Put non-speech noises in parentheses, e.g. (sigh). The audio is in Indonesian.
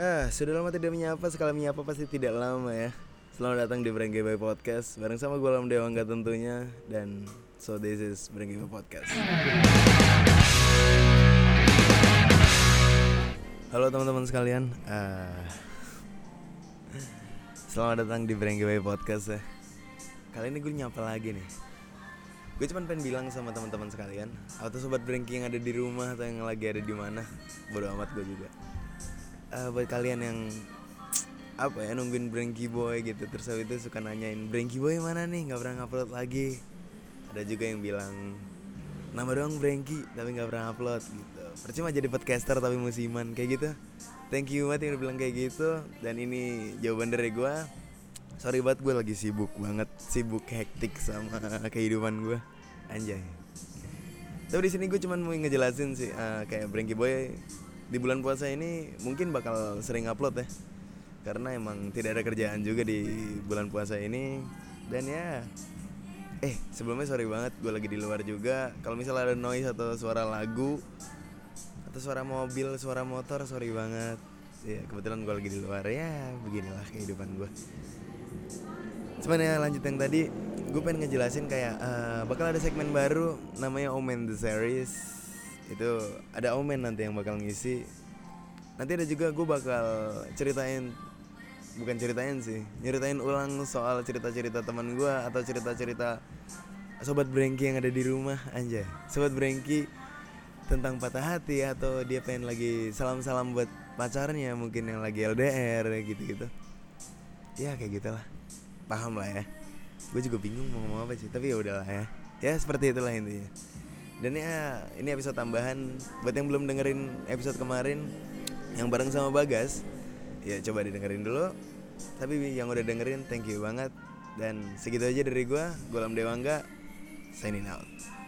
Ah, sudah lama tidak menyapa, sekali menyapa pasti tidak lama ya. Selamat datang di Brengge by Podcast. Bareng sama gue Lam Dewangga tentunya. Dan so this is Brengge Podcast. Halo teman-teman sekalian. Ah, Selamat datang di Brengge by Podcast ya. Kali ini gue nyapa lagi nih. Gue cuma pengen bilang sama teman-teman sekalian Atau sobat Brengki yang ada di rumah atau yang lagi ada di mana Bodo amat gue juga Eh, buat kalian yang apa ya nungguin Brengki Boy gitu. Terus habis itu suka nanyain Brengki Boy mana nih? Nggak pernah upload lagi. Ada juga yang bilang nama doang Brengki tapi nggak pernah upload gitu. Percuma jadi podcaster tapi musiman kayak gitu. Thank you banget yang udah bilang kayak gitu. Dan ini jawaban dari gue sorry banget gue lagi sibuk banget sibuk hektik sama (laughs) kehidupan gue anjay. Tapi di sini gue cuman mau ngejelasin sih eh, kayak Brengki Boy di bulan puasa ini mungkin bakal sering upload ya. Karena emang tidak ada kerjaan juga di bulan puasa ini. Dan ya eh sebelumnya sorry banget gue lagi di luar juga. Kalau misalnya ada noise atau suara lagu atau suara mobil suara motor sorry banget. Ya kebetulan gue lagi di luar. Ya beginilah kehidupan gue cuman ya lanjut yang tadi gue pengen ngejelasin kayak eh, bakal ada segmen baru namanya Omen the Series itu ada Omen nanti yang bakal ngisi. Nanti ada juga gue bakal ceritain bukan ceritain sih nyeritain ulang soal cerita-cerita teman gue atau cerita-cerita sobat Brengki yang ada di rumah anjay. Sobat Brengki tentang patah hati atau dia pengen lagi salam-salam buat pacarnya mungkin yang lagi LDR gitu-gitu. Ya kayak gitulah. Paham lah ya. Gue juga bingung mau ngomong apa sih tapi ya udahlah ya. Ya seperti itulah intinya dan ya ini episode tambahan. Buat yang belum dengerin episode kemarin yang bareng sama Bagas ya coba didengerin dulu. Tapi yang udah dengerin thank you banget. Dan segitu aja dari gue Golam Dewangga signing out